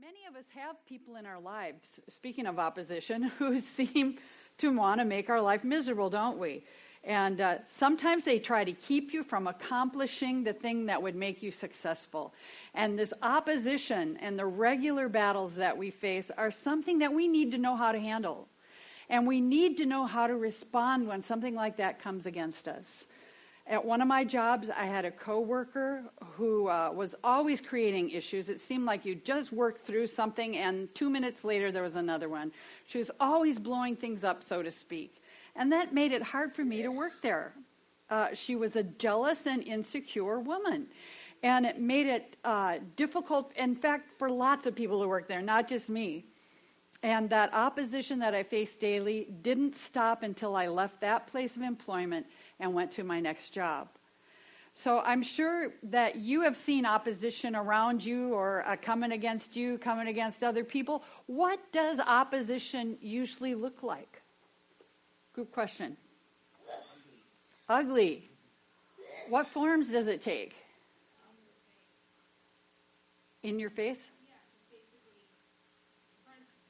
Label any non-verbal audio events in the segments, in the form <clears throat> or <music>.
Many of us have people in our lives, speaking of opposition, <laughs> who seem to want to make our life miserable, don't we? And uh, sometimes they try to keep you from accomplishing the thing that would make you successful. And this opposition and the regular battles that we face are something that we need to know how to handle. And we need to know how to respond when something like that comes against us. At one of my jobs, I had a coworker who uh, was always creating issues. It seemed like you just worked through something, and two minutes later, there was another one. She was always blowing things up, so to speak. And that made it hard for me to work there. Uh, she was a jealous and insecure woman. And it made it uh, difficult, in fact, for lots of people who work there, not just me. And that opposition that I faced daily didn't stop until I left that place of employment and went to my next job. So I'm sure that you have seen opposition around you or uh, coming against you, coming against other people. What does opposition usually look like? Good question. Ugly. What forms does it take? In your face?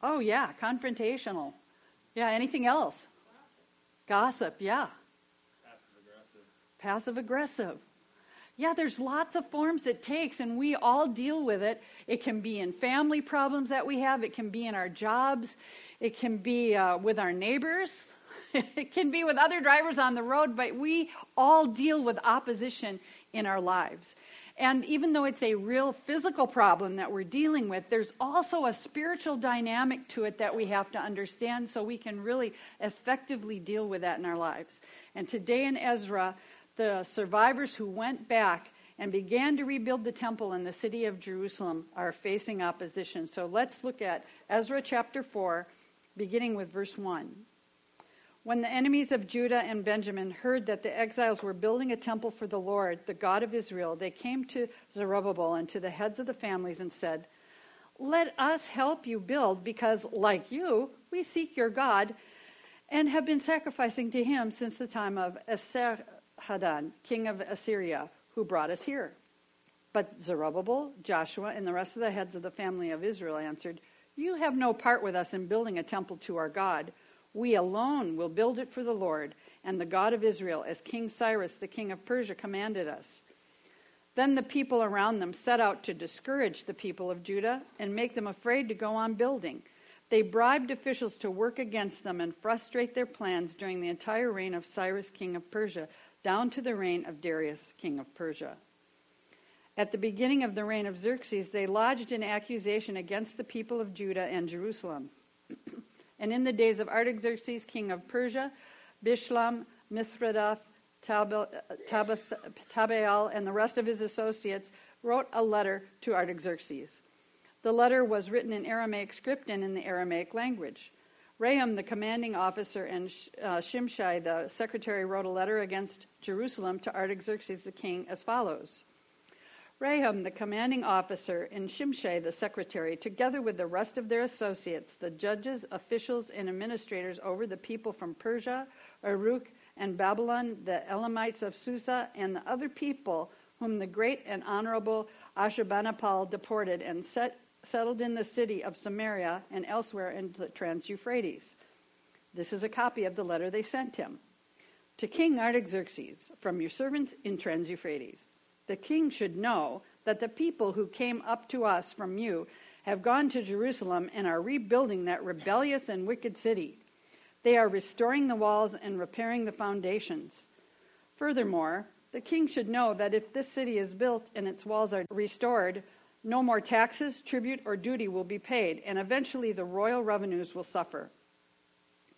Oh, yeah, confrontational. Yeah, anything else? Gossip, yeah passive aggressive. Yeah, there's lots of forms it takes, and we all deal with it. It can be in family problems that we have, it can be in our jobs, it can be uh, with our neighbors, <laughs> it can be with other drivers on the road, but we all deal with opposition in our lives. And even though it's a real physical problem that we're dealing with, there's also a spiritual dynamic to it that we have to understand so we can really effectively deal with that in our lives. And today in Ezra, the survivors who went back and began to rebuild the temple in the city of Jerusalem are facing opposition. So let's look at Ezra chapter 4, beginning with verse 1. When the enemies of Judah and Benjamin heard that the exiles were building a temple for the Lord, the God of Israel, they came to Zerubbabel and to the heads of the families and said, Let us help you build, because, like you, we seek your God and have been sacrificing to him since the time of Esar Hadan, king of Assyria, who brought us here. But Zerubbabel, Joshua, and the rest of the heads of the family of Israel answered, You have no part with us in building a temple to our God. We alone will build it for the Lord and the God of Israel, as King Cyrus, the king of Persia, commanded us. Then the people around them set out to discourage the people of Judah and make them afraid to go on building. They bribed officials to work against them and frustrate their plans during the entire reign of Cyrus, king of Persia, down to the reign of Darius, king of Persia. At the beginning of the reign of Xerxes, they lodged an accusation against the people of Judah and Jerusalem. <clears throat> and in the days of Artaxerxes, king of Persia, Bishlam, Mithredath, Tabbaal, uh, and the rest of his associates wrote a letter to Artaxerxes. The letter was written in Aramaic script and in the Aramaic language. Rahum, the commanding officer, and uh, Shimshai, the secretary, wrote a letter against Jerusalem to Artaxerxes the king as follows. Rahum, the commanding officer, and Shimshai, the secretary, together with the rest of their associates, the judges, officials, and administrators over the people from Persia, Uruk, and Babylon, the Elamites of Susa, and the other people whom the great and honorable Ashurbanipal deported and set settled in the city of Samaria and elsewhere in the Trans Euphrates. This is a copy of the letter they sent him. To King Artaxerxes, from your servants in Trans Euphrates, the king should know that the people who came up to us from you have gone to Jerusalem and are rebuilding that rebellious and wicked city. They are restoring the walls and repairing the foundations. Furthermore, the king should know that if this city is built and its walls are restored, no more taxes, tribute, or duty will be paid, and eventually the royal revenues will suffer.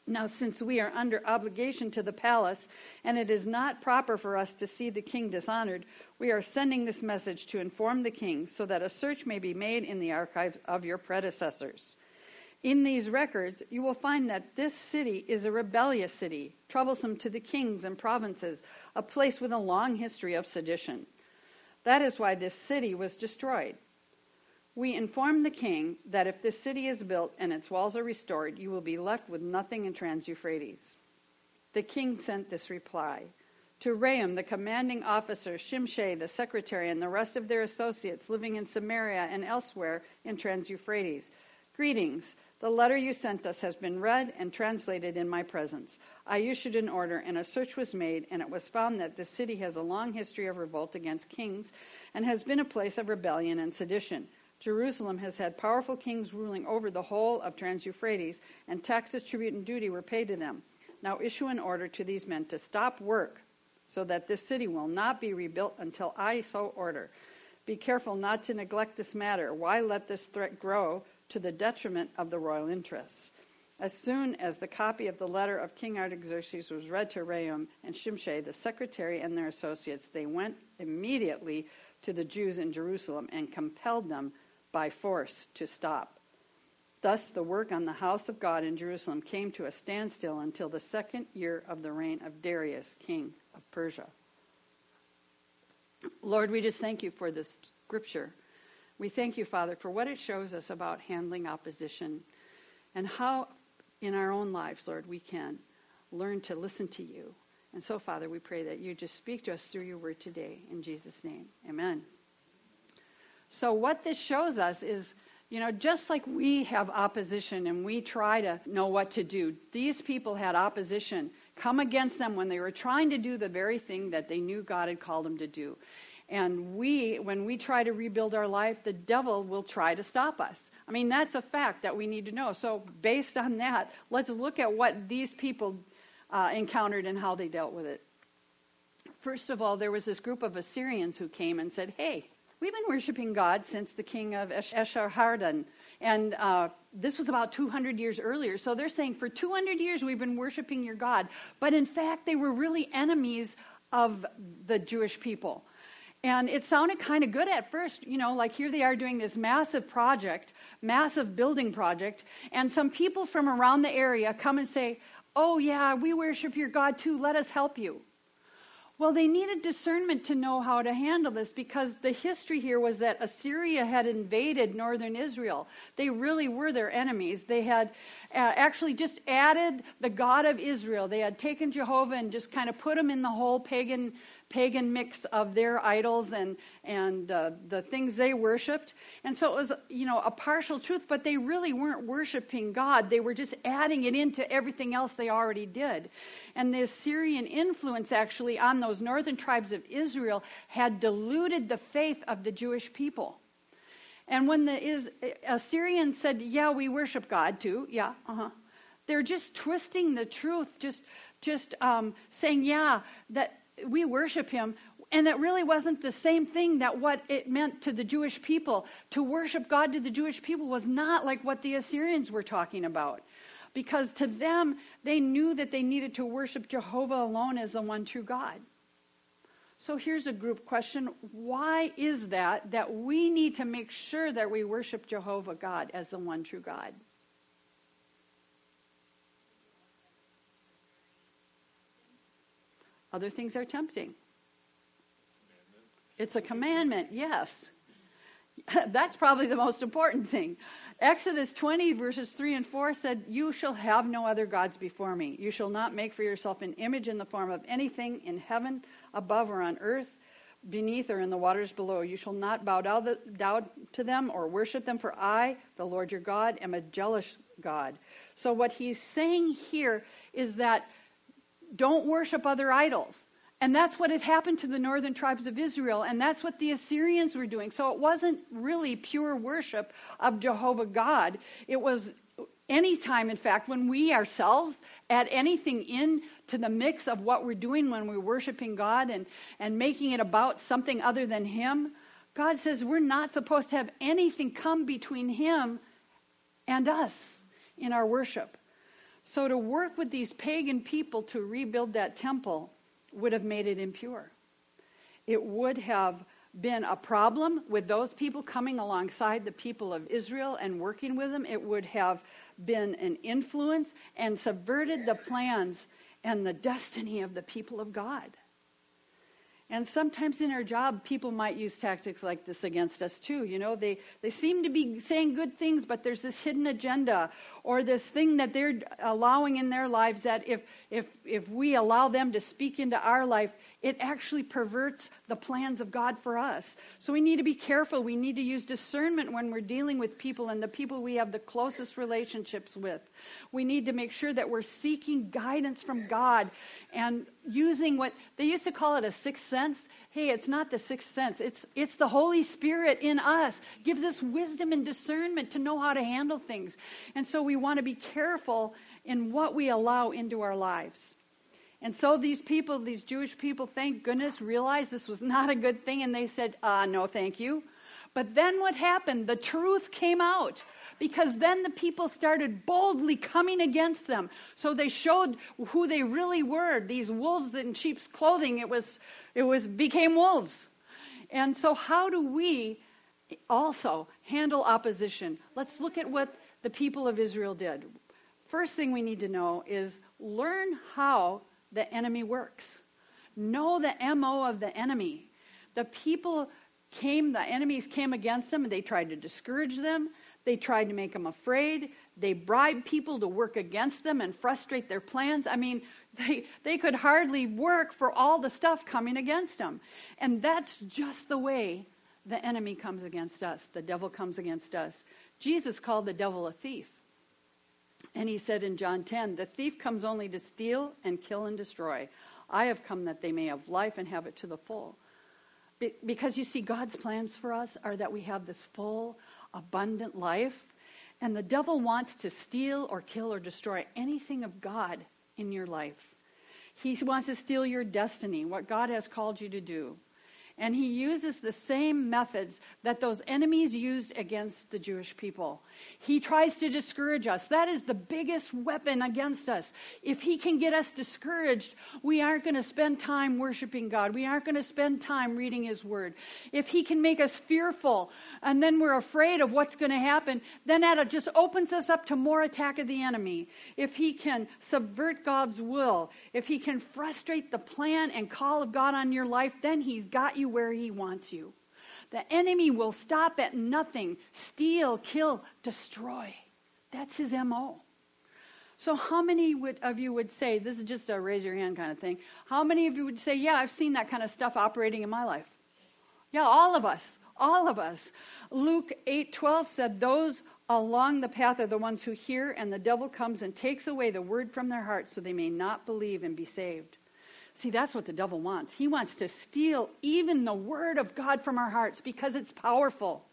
Now, since we are under obligation to the palace, and it is not proper for us to see the king dishonored, we are sending this message to inform the king so that a search may be made in the archives of your predecessors. In these records, you will find that this city is a rebellious city, troublesome to the kings and provinces, a place with a long history of sedition. That is why this city was destroyed. We inform the king that if this city is built and its walls are restored, you will be left with nothing in Trans Euphrates. The king sent this reply To Rehum, the commanding officer, Shimshai, the secretary, and the rest of their associates living in Samaria and elsewhere in Trans Euphrates. Greetings. The letter you sent us has been read and translated in my presence. I issued an order, and a search was made, and it was found that this city has a long history of revolt against kings and has been a place of rebellion and sedition. Jerusalem has had powerful kings ruling over the whole of Trans Euphrates, and taxes, tribute, and duty were paid to them. Now issue an order to these men to stop work so that this city will not be rebuilt until I so order. Be careful not to neglect this matter. Why let this threat grow to the detriment of the royal interests? As soon as the copy of the letter of King Artaxerxes was read to Rehum and Shimshai, the secretary and their associates, they went immediately to the Jews in Jerusalem and compelled them by force to stop. Thus, the work on the house of God in Jerusalem came to a standstill until the second year of the reign of Darius, king of Persia. Lord, we just thank you for this scripture. We thank you, Father, for what it shows us about handling opposition and how in our own lives, Lord, we can learn to listen to you. And so, Father, we pray that you just speak to us through your word today. In Jesus' name, amen. So, what this shows us is, you know, just like we have opposition and we try to know what to do, these people had opposition come against them when they were trying to do the very thing that they knew God had called them to do. And we, when we try to rebuild our life, the devil will try to stop us. I mean, that's a fact that we need to know. So, based on that, let's look at what these people uh, encountered and how they dealt with it. First of all, there was this group of Assyrians who came and said, Hey, We've been worshiping God since the king of Esarhaddon. And uh, this was about 200 years earlier. So they're saying, for 200 years we've been worshiping your God. But in fact, they were really enemies of the Jewish people. And it sounded kind of good at first, you know, like here they are doing this massive project, massive building project, and some people from around the area come and say, Oh, yeah, we worship your God too, let us help you. Well, they needed discernment to know how to handle this because the history here was that Assyria had invaded northern Israel. They really were their enemies. They had uh, actually just added the God of Israel. They had taken Jehovah and just kind of put him in the whole pagan pagan mix of their idols and, and uh, the things they worshiped. And so it was, you know, a partial truth, but they really weren't worshiping God. They were just adding it into everything else they already did. And the Assyrian influence actually on those northern tribes of Israel had diluted the faith of the Jewish people. And when the is, Assyrians said, Yeah, we worship God too, yeah, uh huh. They're just twisting the truth, just just um, saying, yeah, that we worship him and it really wasn't the same thing that what it meant to the Jewish people. To worship God to the Jewish people was not like what the Assyrians were talking about. Because to them, they knew that they needed to worship Jehovah alone as the one true God. So here's a group question Why is that that we need to make sure that we worship Jehovah God as the one true God? Other things are tempting. It's a commandment, yes. <laughs> That's probably the most important thing. Exodus 20, verses 3 and 4 said, You shall have no other gods before me. You shall not make for yourself an image in the form of anything in heaven, above, or on earth, beneath, or in the waters below. You shall not bow down to them or worship them, for I, the Lord your God, am a jealous God. So, what he's saying here is that don't worship other idols. And that's what had happened to the northern tribes of Israel, and that's what the Assyrians were doing. So it wasn't really pure worship of Jehovah God. It was any time, in fact, when we ourselves add anything in to the mix of what we're doing when we're worshiping God and, and making it about something other than Him, God says we're not supposed to have anything come between Him and us in our worship. So to work with these pagan people to rebuild that temple would have made it impure. It would have been a problem with those people coming alongside the people of Israel and working with them. It would have been an influence and subverted the plans and the destiny of the people of God. And sometimes in our job, people might use tactics like this against us too. You know, they, they seem to be saying good things, but there's this hidden agenda or this thing that they're allowing in their lives that if, if, if we allow them to speak into our life, it actually perverts the plans of God for us. So we need to be careful. We need to use discernment when we're dealing with people and the people we have the closest relationships with. We need to make sure that we're seeking guidance from God and using what they used to call it a sixth sense. Hey, it's not the sixth sense. It's it's the Holy Spirit in us gives us wisdom and discernment to know how to handle things. And so we want to be careful in what we allow into our lives. And so these people, these Jewish people, thank goodness, realized this was not a good thing, and they said, uh, no, thank you. But then what happened? The truth came out because then the people started boldly coming against them. So they showed who they really were. These wolves in sheep's clothing, it was, it was became wolves. And so how do we also handle opposition? Let's look at what the people of Israel did. First thing we need to know is learn how the enemy works. Know the MO of the enemy. The people came, the enemies came against them, and they tried to discourage them. They tried to make them afraid. They bribed people to work against them and frustrate their plans. I mean, <laughs> they, they could hardly work for all the stuff coming against them. And that's just the way the enemy comes against us. The devil comes against us. Jesus called the devil a thief. And he said in John 10, The thief comes only to steal and kill and destroy. I have come that they may have life and have it to the full. Be- because you see, God's plans for us are that we have this full, abundant life. And the devil wants to steal or kill or destroy anything of God in your life. He wants to steal your destiny, what God has called you to do. And he uses the same methods that those enemies used against the Jewish people. He tries to discourage us. That is the biggest weapon against us. If he can get us discouraged, we aren't going to spend time worshiping God. We aren't going to spend time reading his word. If he can make us fearful and then we're afraid of what's going to happen, then that just opens us up to more attack of the enemy. If he can subvert God's will, if he can frustrate the plan and call of God on your life, then he's got you where he wants you. The enemy will stop at nothing steal, kill, destroy. That's his MO. So, how many would, of you would say, this is just a raise your hand kind of thing, how many of you would say, yeah, I've seen that kind of stuff operating in my life? Yeah, all of us. All of us. Luke 8:12 said those along the path are the ones who hear and the devil comes and takes away the word from their hearts so they may not believe and be saved. See, that's what the devil wants. He wants to steal even the word of God from our hearts because it's powerful.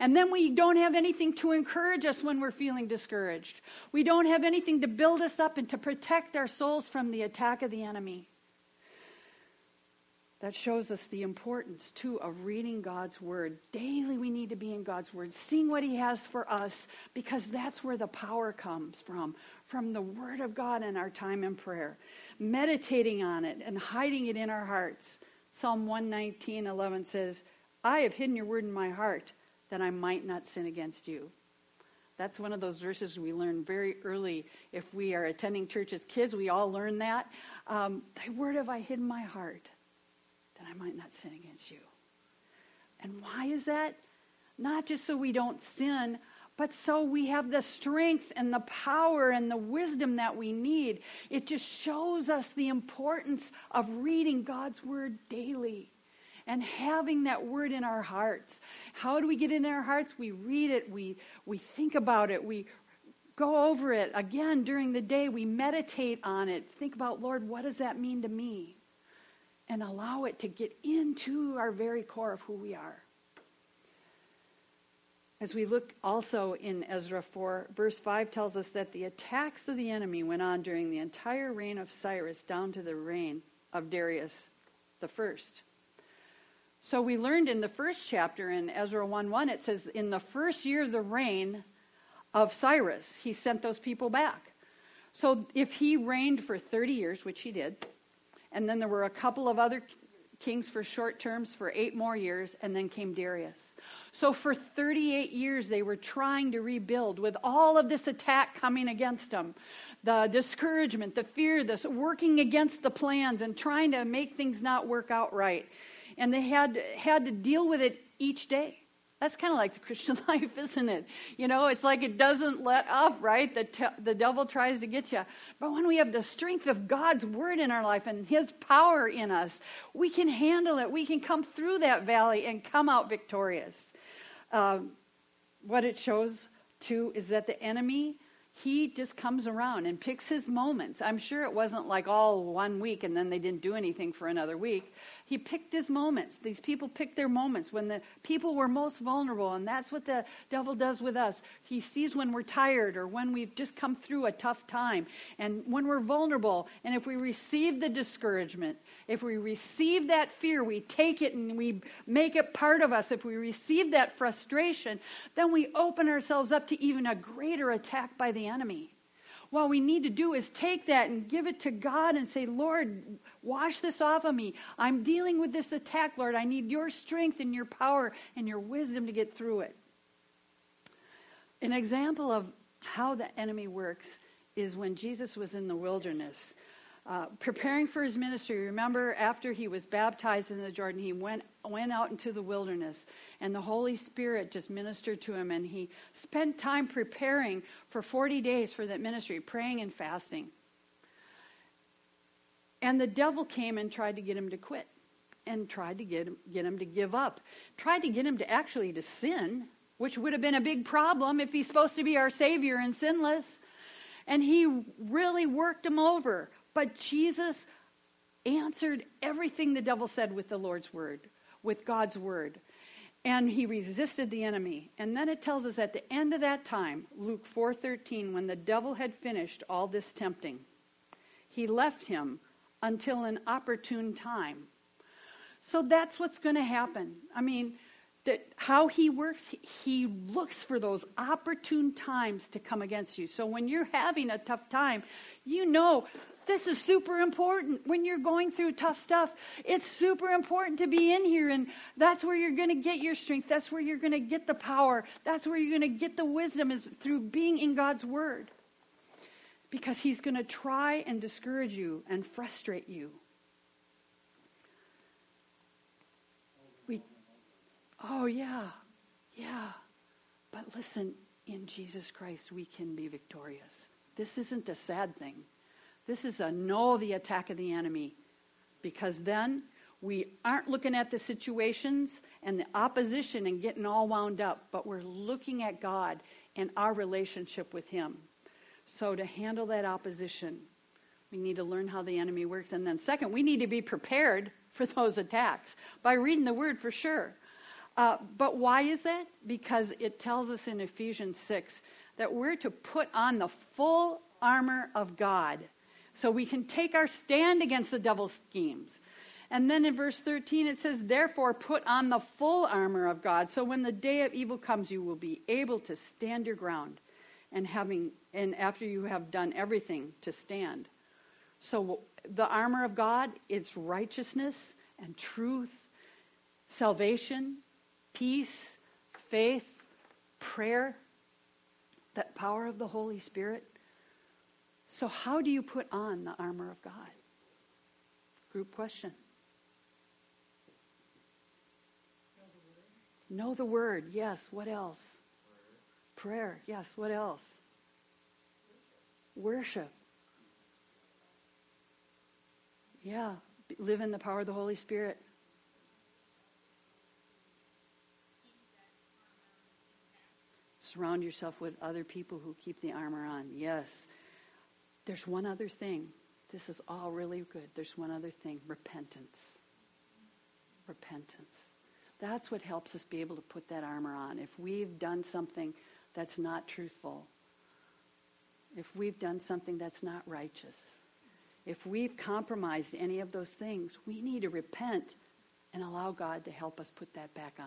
And then we don't have anything to encourage us when we're feeling discouraged. We don't have anything to build us up and to protect our souls from the attack of the enemy. That shows us the importance, too, of reading God's Word. Daily, we need to be in God's Word, seeing what He has for us, because that's where the power comes from from the Word of God and our time in prayer meditating on it and hiding it in our hearts. Psalm 119, 11 says, I have hidden your word in my heart that I might not sin against you. That's one of those verses we learn very early. If we are attending church as kids, we all learn that. Um, Thy word have I hid in my heart that I might not sin against you. And why is that? Not just so we don't sin, but so we have the strength and the power and the wisdom that we need. It just shows us the importance of reading God's word daily and having that word in our hearts. How do we get it in our hearts? We read it, we, we think about it, we go over it again during the day, we meditate on it. Think about, Lord, what does that mean to me? And allow it to get into our very core of who we are. As we look also in Ezra 4, verse 5 tells us that the attacks of the enemy went on during the entire reign of Cyrus down to the reign of Darius the first. So we learned in the first chapter in Ezra 1 1, it says, In the first year of the reign of Cyrus, he sent those people back. So if he reigned for 30 years, which he did, and then there were a couple of other kings for short terms for eight more years, and then came Darius. So for 38 years, they were trying to rebuild with all of this attack coming against them the discouragement, the fear, this working against the plans and trying to make things not work out right. And they had, had to deal with it each day. That's kind of like the Christian <laughs> life, isn't it? You know, it's like it doesn't let up, right? The, te- the devil tries to get you. But when we have the strength of God's word in our life and his power in us, we can handle it. We can come through that valley and come out victorious. Um, what it shows, too, is that the enemy he just comes around and picks his moments. I'm sure it wasn't like all one week and then they didn't do anything for another week. He picked his moments. These people picked their moments when the people were most vulnerable, and that's what the devil does with us. He sees when we're tired or when we've just come through a tough time, and when we're vulnerable. And if we receive the discouragement, if we receive that fear, we take it and we make it part of us. If we receive that frustration, then we open ourselves up to even a greater attack by the enemy. What we need to do is take that and give it to God and say, Lord, wash this off of me. I'm dealing with this attack, Lord. I need your strength and your power and your wisdom to get through it. An example of how the enemy works is when Jesus was in the wilderness. Uh, preparing for his ministry, remember after he was baptized in the Jordan, he went, went out into the wilderness, and the Holy Spirit just ministered to him, and he spent time preparing for 40 days for that ministry, praying and fasting. And the devil came and tried to get him to quit, and tried to get him, get him to give up, tried to get him to actually to sin, which would have been a big problem if he's supposed to be our Savior and sinless. And he really worked him over but Jesus answered everything the devil said with the Lord's word, with God's word. And he resisted the enemy. And then it tells us at the end of that time, Luke 4:13, when the devil had finished all this tempting, he left him until an opportune time. So that's what's going to happen. I mean, that how he works, he looks for those opportune times to come against you. So when you're having a tough time, you know this is super important when you're going through tough stuff. It's super important to be in here, and that's where you're going to get your strength. That's where you're going to get the power. That's where you're going to get the wisdom is through being in God's Word. Because He's going to try and discourage you and frustrate you. We, oh, yeah, yeah. But listen, in Jesus Christ, we can be victorious. This isn't a sad thing. This is a know the attack of the enemy because then we aren't looking at the situations and the opposition and getting all wound up, but we're looking at God and our relationship with Him. So, to handle that opposition, we need to learn how the enemy works. And then, second, we need to be prepared for those attacks by reading the Word for sure. Uh, but why is that? Because it tells us in Ephesians 6 that we're to put on the full armor of God so we can take our stand against the devil's schemes. And then in verse 13 it says, Therefore put on the full armor of God, so when the day of evil comes, you will be able to stand your ground, and having and after you have done everything to stand. So the armor of God, it's righteousness and truth, salvation, peace, faith, prayer, that power of the Holy Spirit. So, how do you put on the armor of God? Group question. Know the word. Yes. What else? Prayer. Yes. What else? Worship. Yeah. Live in the power of the Holy Spirit. Surround yourself with other people who keep the armor on. Yes. There's one other thing. This is all really good. There's one other thing repentance. Repentance. That's what helps us be able to put that armor on. If we've done something that's not truthful, if we've done something that's not righteous, if we've compromised any of those things, we need to repent and allow God to help us put that back on.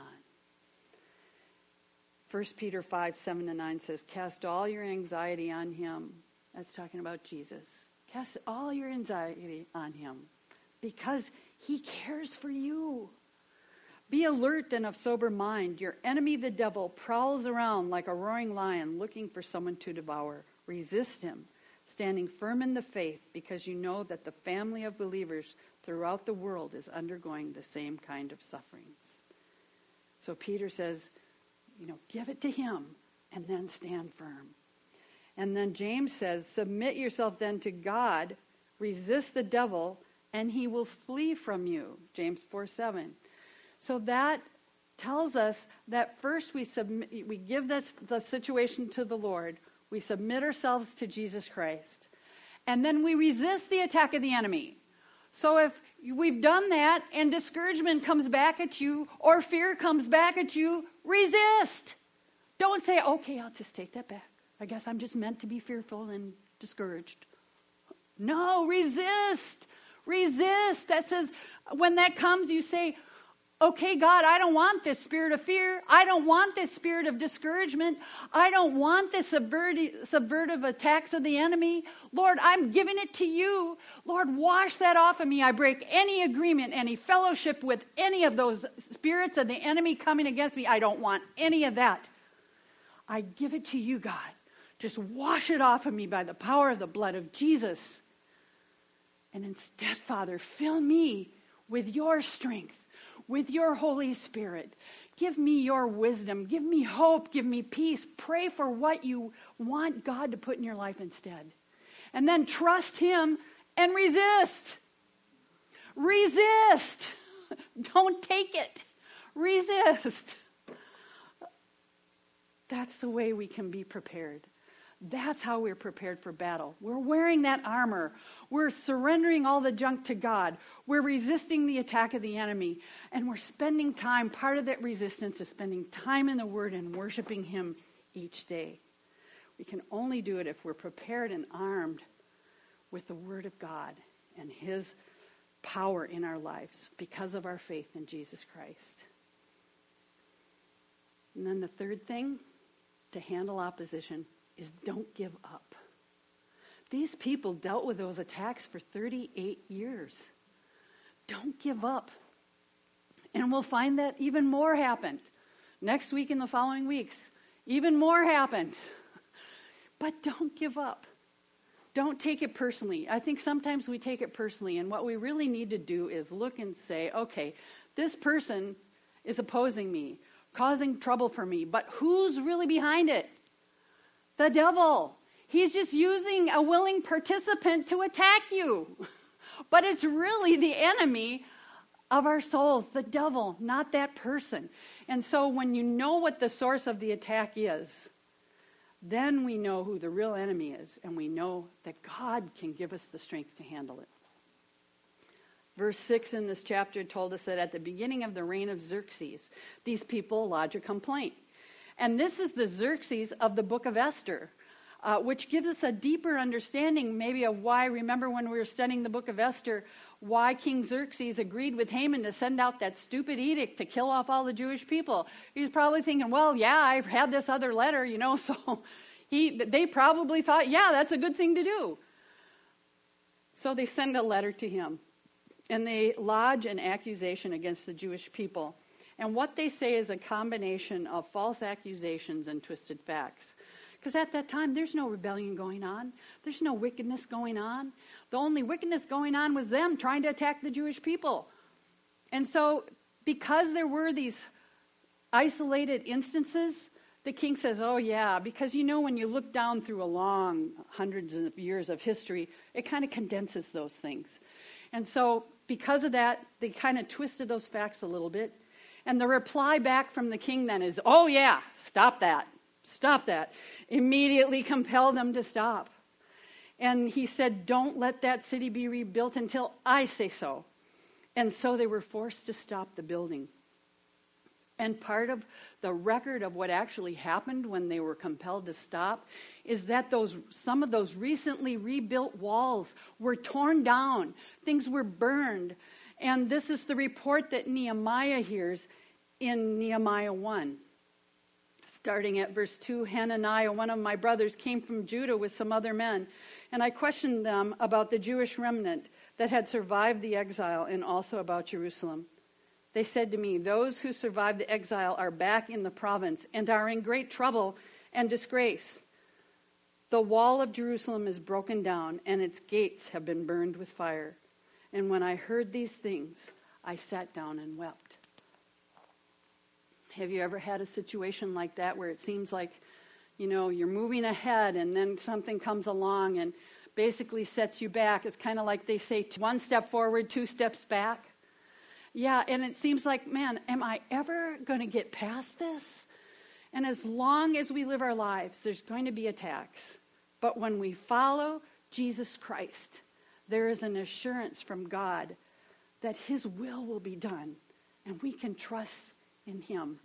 1 Peter 5 7 to 9 says, Cast all your anxiety on him that's talking about Jesus. Cast all your anxiety on him because he cares for you. Be alert and of sober mind. Your enemy, the devil, prowls around like a roaring lion looking for someone to devour. Resist him, standing firm in the faith because you know that the family of believers throughout the world is undergoing the same kind of sufferings. So Peter says, You know, give it to him and then stand firm. And then James says, Submit yourself then to God, resist the devil, and he will flee from you. James 4 7. So that tells us that first we submit, we give this, the situation to the Lord, we submit ourselves to Jesus Christ, and then we resist the attack of the enemy. So if we've done that and discouragement comes back at you or fear comes back at you, resist. Don't say, okay, I'll just take that back. I guess I'm just meant to be fearful and discouraged. No, resist. Resist. That says, when that comes, you say, okay, God, I don't want this spirit of fear. I don't want this spirit of discouragement. I don't want this subvertive attacks of the enemy. Lord, I'm giving it to you. Lord, wash that off of me. I break any agreement, any fellowship with any of those spirits of the enemy coming against me. I don't want any of that. I give it to you, God. Just wash it off of me by the power of the blood of Jesus. And instead, Father, fill me with your strength with your Holy Spirit. Give me your wisdom. Give me hope. Give me peace. Pray for what you want God to put in your life instead. And then trust Him and resist. Resist. <laughs> Don't take it. Resist. That's the way we can be prepared. That's how we're prepared for battle. We're wearing that armor. We're surrendering all the junk to God. We're resisting the attack of the enemy. And we're spending time, part of that resistance is spending time in the Word and worshiping Him each day. We can only do it if we're prepared and armed with the Word of God and His power in our lives because of our faith in Jesus Christ. And then the third thing to handle opposition is don't give up. These people dealt with those attacks for 38 years. Don't give up. And we'll find that even more happened. Next week and the following weeks, even more happened. But don't give up. Don't take it personally. I think sometimes we take it personally, and what we really need to do is look and say, okay, this person is opposing me, causing trouble for me, but who's really behind it? The devil. He's just using a willing participant to attack you. <laughs> But it's really the enemy of our souls, the devil, not that person. And so when you know what the source of the attack is, then we know who the real enemy is, and we know that God can give us the strength to handle it. Verse 6 in this chapter told us that at the beginning of the reign of Xerxes, these people lodge a complaint. And this is the Xerxes of the book of Esther uh, which gives us a deeper understanding, maybe, of why. Remember when we were studying the book of Esther, why King Xerxes agreed with Haman to send out that stupid edict to kill off all the Jewish people. He's probably thinking, well, yeah, I've had this other letter, you know, <laughs> so he, they probably thought, yeah, that's a good thing to do. So they send a letter to him and they lodge an accusation against the Jewish people. And what they say is a combination of false accusations and twisted facts. Because at that time, there's no rebellion going on, there's no wickedness going on. The only wickedness going on was them trying to attack the Jewish people. And so, because there were these isolated instances, the king says, Oh, yeah, because you know, when you look down through a long hundreds of years of history, it kind of condenses those things. And so, because of that, they kind of twisted those facts a little bit. And the reply back from the king then is, Oh, yeah, stop that. Stop that immediately compel them to stop. And he said, Don't let that city be rebuilt until I say so. And so they were forced to stop the building. And part of the record of what actually happened when they were compelled to stop is that those, some of those recently rebuilt walls were torn down, things were burned. And this is the report that Nehemiah hears in Nehemiah 1 starting at verse 2 Hananiah, one of my brothers, came from Judah with some other men, and I questioned them about the Jewish remnant that had survived the exile and also about Jerusalem. They said to me, Those who survived the exile are back in the province and are in great trouble and disgrace. The wall of Jerusalem is broken down, and its gates have been burned with fire. And when I heard these things, I sat down and wept. Have you ever had a situation like that where it seems like, you know, you're moving ahead and then something comes along and basically sets you back? It's kind of like they say one step forward, two steps back. Yeah, and it seems like, man, am I ever going to get past this? And as long as we live our lives, there's going to be attacks. But when we follow Jesus Christ, there is an assurance from God that His will will be done, and we can trust in Him.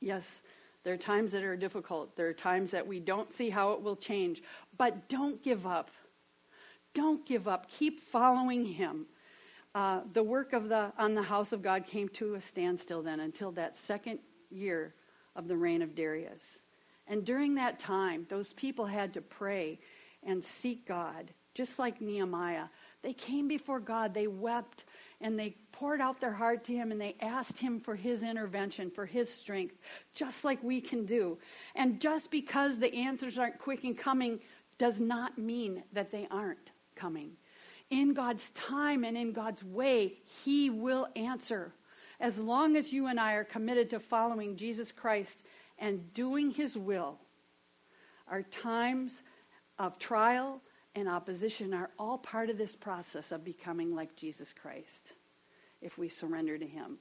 Yes, there are times that are difficult. There are times that we don't see how it will change. But don't give up. Don't give up. Keep following Him. Uh, the work of the, on the house of God came to a standstill then until that second year of the reign of Darius. And during that time, those people had to pray and seek God, just like Nehemiah. They came before God, they wept, and they poured out their heart to Him, and they asked Him for His intervention, for His strength, just like we can do. And just because the answers aren't quick in coming does not mean that they aren't coming. In God's time and in God's way, He will answer. As long as you and I are committed to following Jesus Christ and doing His will, our times of trial and opposition are all part of this process of becoming like Jesus Christ if we surrender to Him.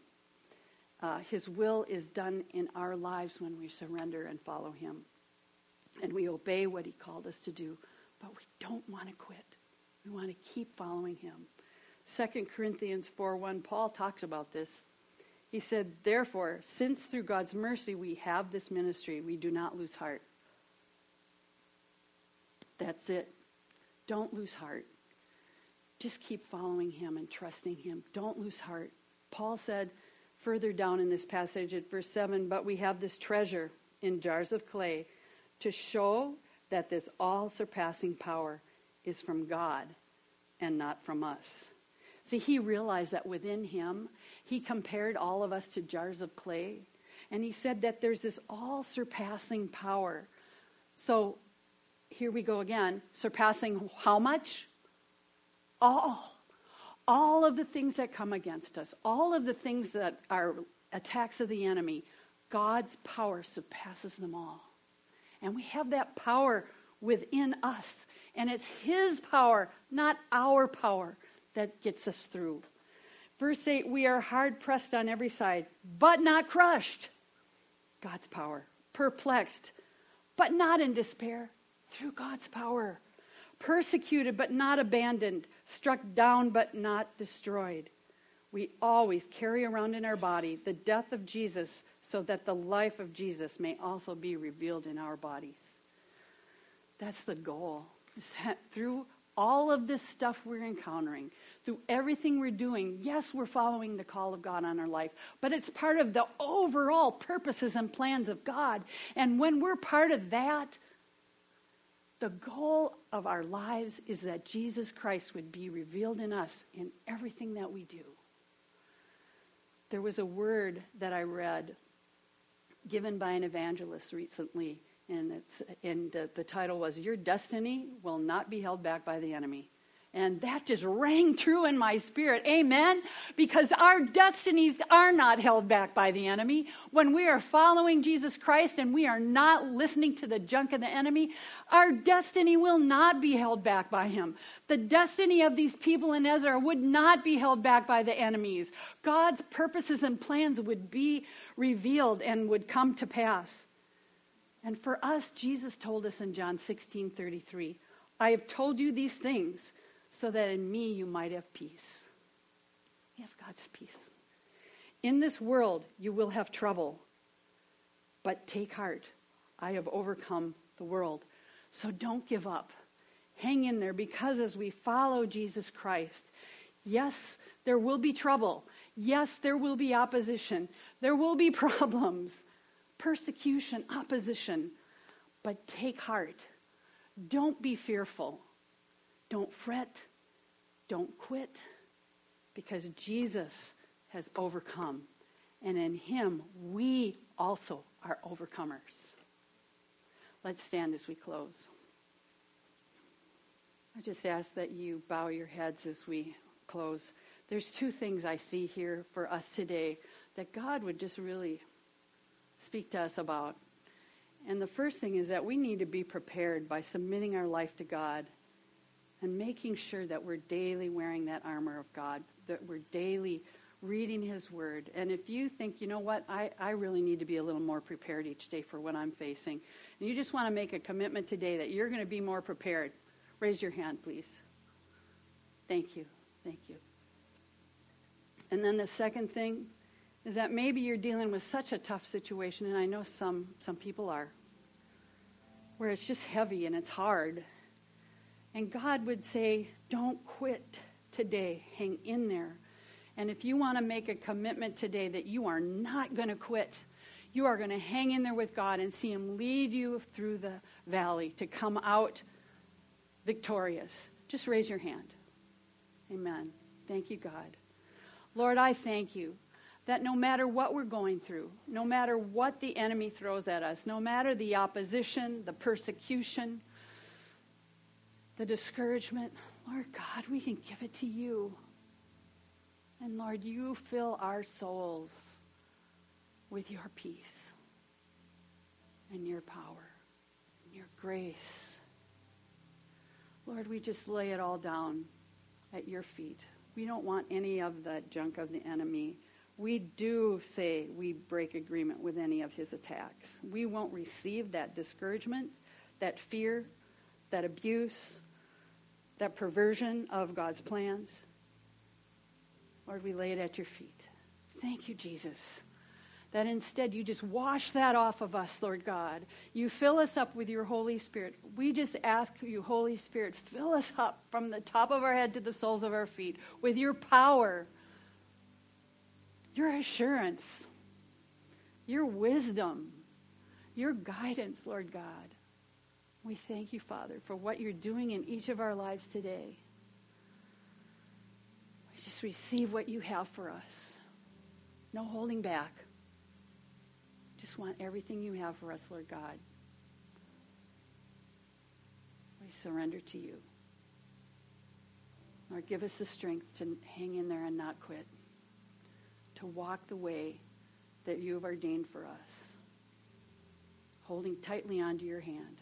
Uh, his will is done in our lives when we surrender and follow Him. And we obey what He called us to do, but we don't want to quit. We want to keep following Him. 2 Corinthians 4 1, Paul talks about this. He said, Therefore, since through God's mercy we have this ministry, we do not lose heart. That's it. Don't lose heart. Just keep following him and trusting him. Don't lose heart. Paul said further down in this passage at verse 7 But we have this treasure in jars of clay to show that this all surpassing power is from God and not from us. See, he realized that within him, he compared all of us to jars of clay. And he said that there's this all surpassing power. So here we go again, surpassing how much? All. All of the things that come against us, all of the things that are attacks of the enemy, God's power surpasses them all. And we have that power within us. And it's His power, not our power, that gets us through. Verse 8 We are hard pressed on every side, but not crushed. God's power. Perplexed, but not in despair through God's power. Persecuted but not abandoned, struck down but not destroyed. We always carry around in our body the death of Jesus so that the life of Jesus may also be revealed in our bodies. That's the goal. Is that through all of this stuff we're encountering, through everything we're doing, yes, we're following the call of God on our life, but it's part of the overall purposes and plans of God. And when we're part of that, the goal of our lives is that Jesus Christ would be revealed in us in everything that we do. There was a word that I read given by an evangelist recently, and, and uh, the title was Your Destiny Will Not Be Held Back by the Enemy. And that just rang true in my spirit. Amen. Because our destinies are not held back by the enemy. When we are following Jesus Christ and we are not listening to the junk of the enemy, our destiny will not be held back by him. The destiny of these people in Ezra would not be held back by the enemies. God's purposes and plans would be revealed and would come to pass. And for us, Jesus told us in John 16 33, I have told you these things so that in me you might have peace. You have God's peace. In this world you will have trouble, but take heart. I have overcome the world. So don't give up. Hang in there because as we follow Jesus Christ, yes, there will be trouble. Yes, there will be opposition. There will be <laughs> problems, persecution, opposition. But take heart. Don't be fearful. Don't fret. Don't quit because Jesus has overcome. And in him, we also are overcomers. Let's stand as we close. I just ask that you bow your heads as we close. There's two things I see here for us today that God would just really speak to us about. And the first thing is that we need to be prepared by submitting our life to God and making sure that we're daily wearing that armor of God, that we're daily reading His Word. And if you think, you know what, I, I really need to be a little more prepared each day for what I'm facing, and you just want to make a commitment today that you're going to be more prepared, raise your hand, please. Thank you. Thank you. And then the second thing is that maybe you're dealing with such a tough situation, and I know some, some people are, where it's just heavy and it's hard. And God would say, Don't quit today. Hang in there. And if you want to make a commitment today that you are not going to quit, you are going to hang in there with God and see Him lead you through the valley to come out victorious. Just raise your hand. Amen. Thank you, God. Lord, I thank you that no matter what we're going through, no matter what the enemy throws at us, no matter the opposition, the persecution, the discouragement, Lord God, we can give it to you. And Lord, you fill our souls with your peace and your power and your grace. Lord, we just lay it all down at your feet. We don't want any of that junk of the enemy. We do say we break agreement with any of his attacks. We won't receive that discouragement, that fear, that abuse, that perversion of God's plans. Lord, we lay it at your feet. Thank you, Jesus that instead you just wash that off of us, Lord God. You fill us up with your Holy Spirit. We just ask you, Holy Spirit, fill us up from the top of our head to the soles of our feet with your power, your assurance, your wisdom, your guidance, Lord God. We thank you, Father, for what you're doing in each of our lives today. We just receive what you have for us. No holding back just want everything you have for us, Lord God. We surrender to you. Lord, give us the strength to hang in there and not quit, to walk the way that you have ordained for us, holding tightly onto your hand.